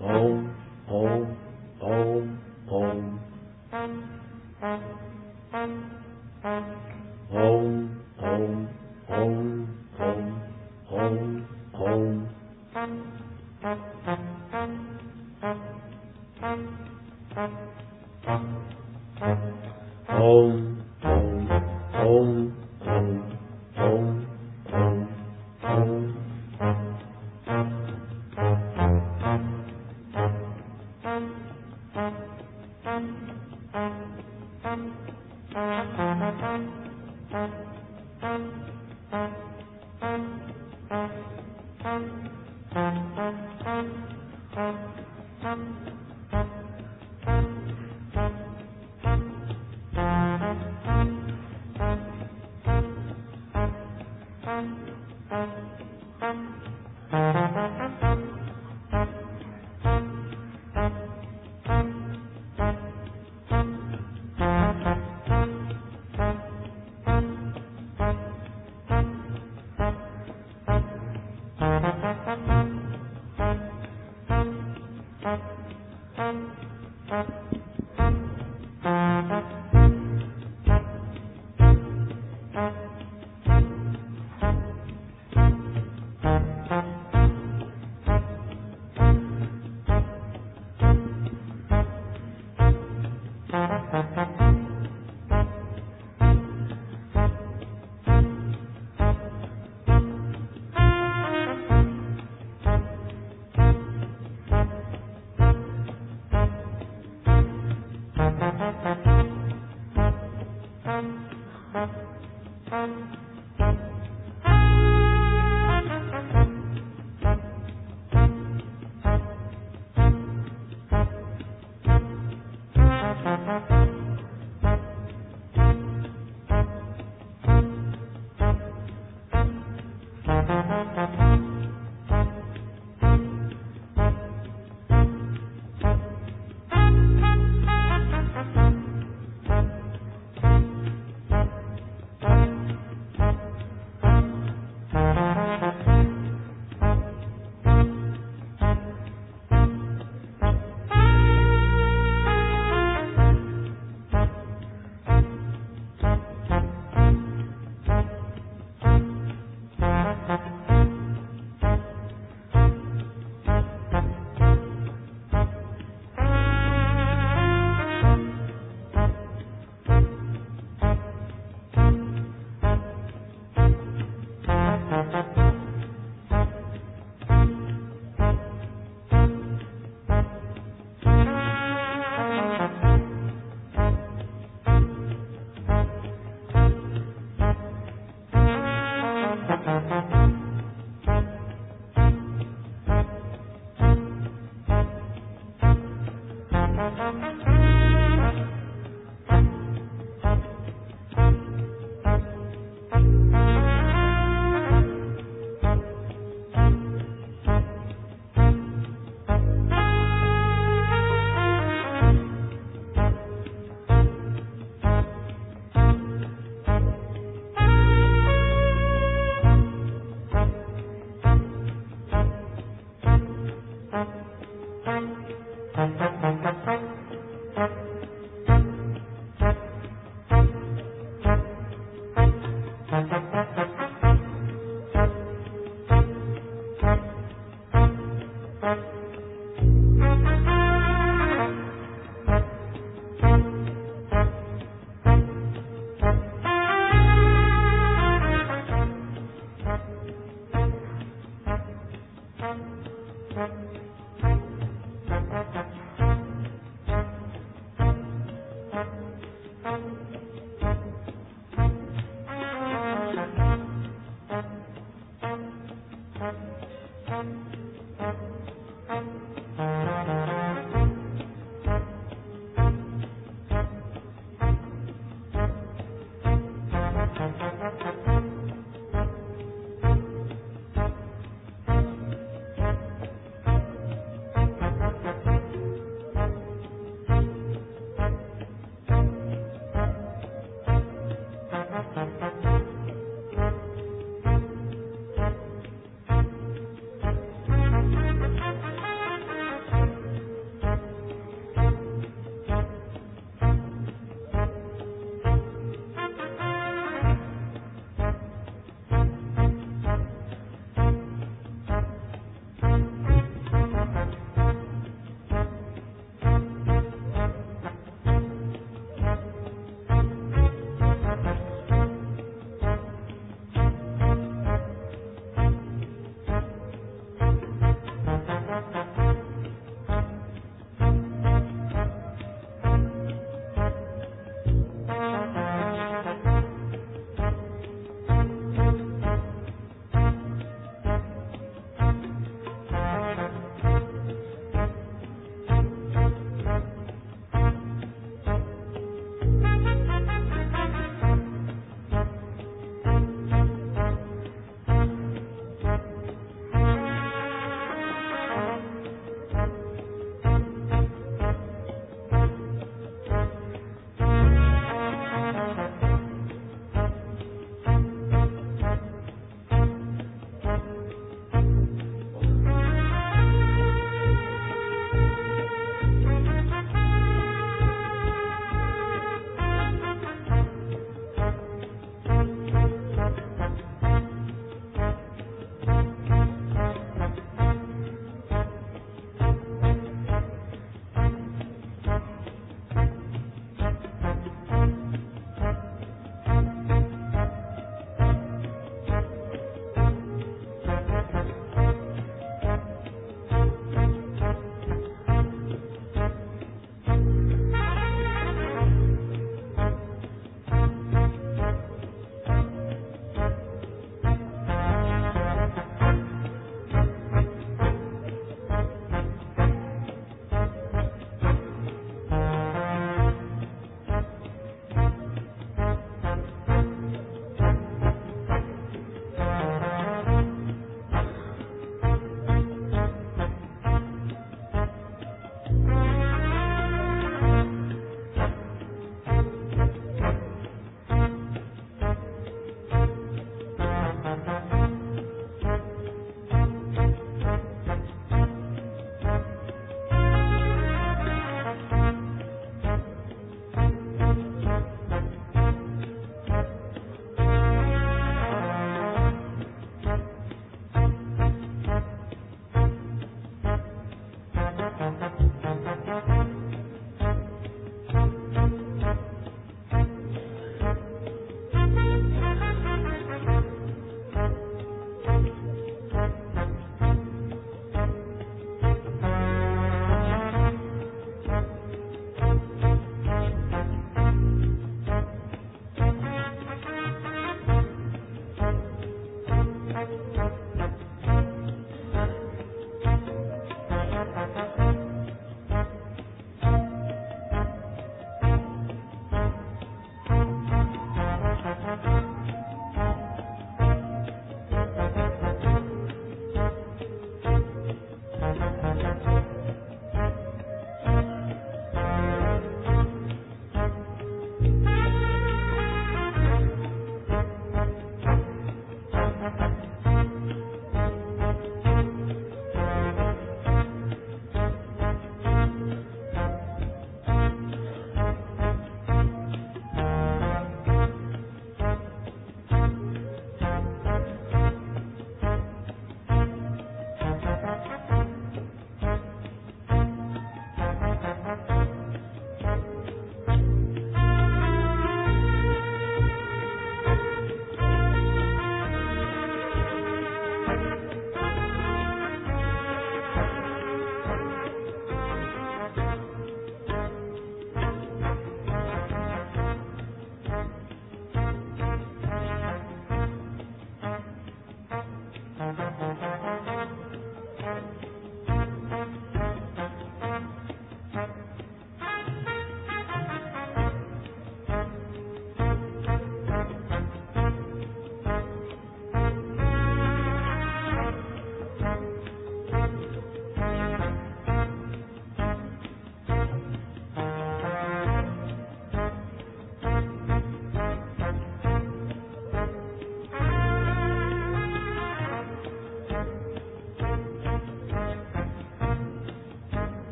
Oh,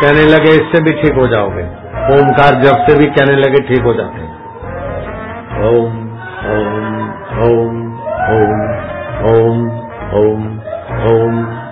कहने लगे, इससे भी ठीक हो जाओगे। ओमकार जब से भी कहने लगे, ठीक हो जाते ओम ओम ओम ओम ओम ओम ओम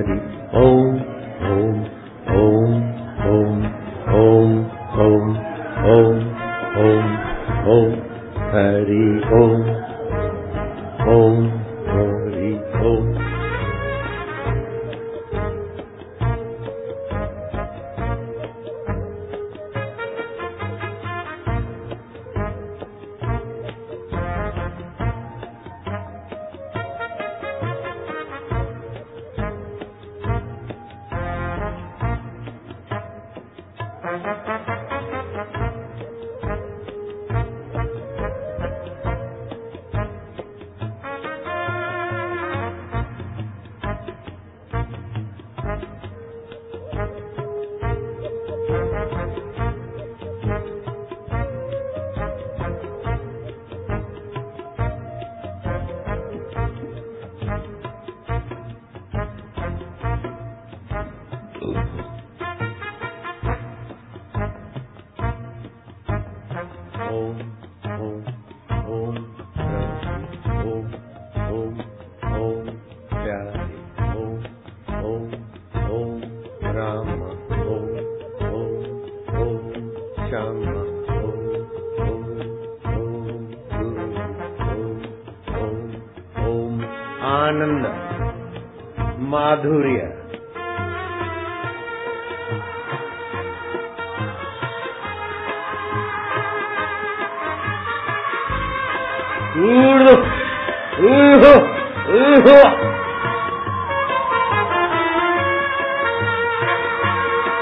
Hari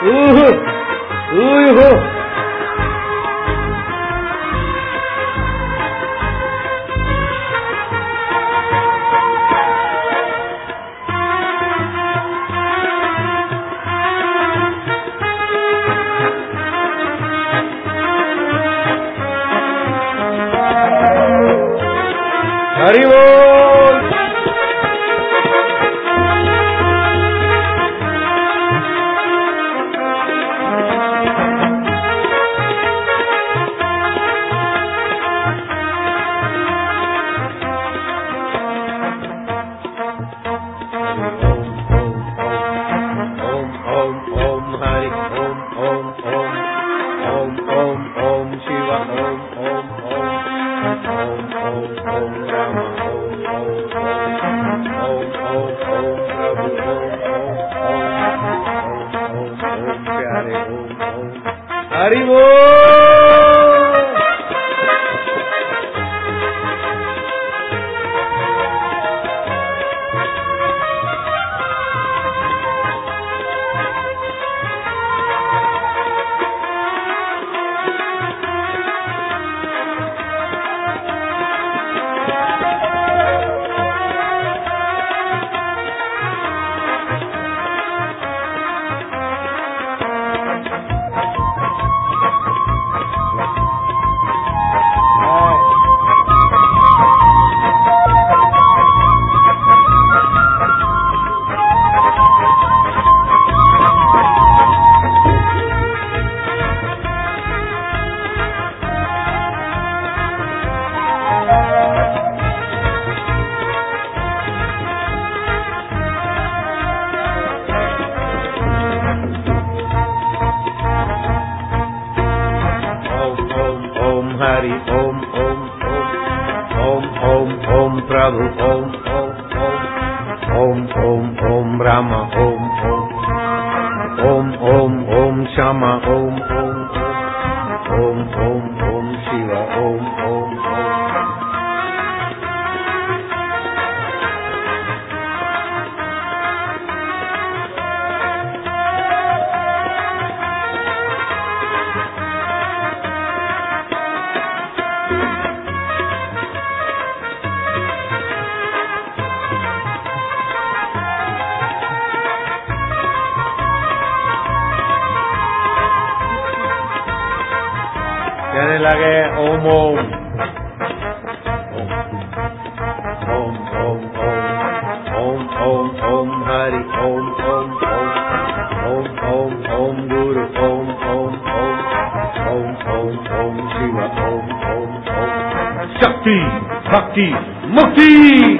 哎呦呵！哎呦！हरि बोल। कहने लगे ओम ओम ओम ओम ओम ओम ओम हरि ओम ओम ओम ओम ओम गुरु ओम ओम ओम ओम ओम ओम शिव ओम ओम ओम शक्ति भक्ति मुक्ति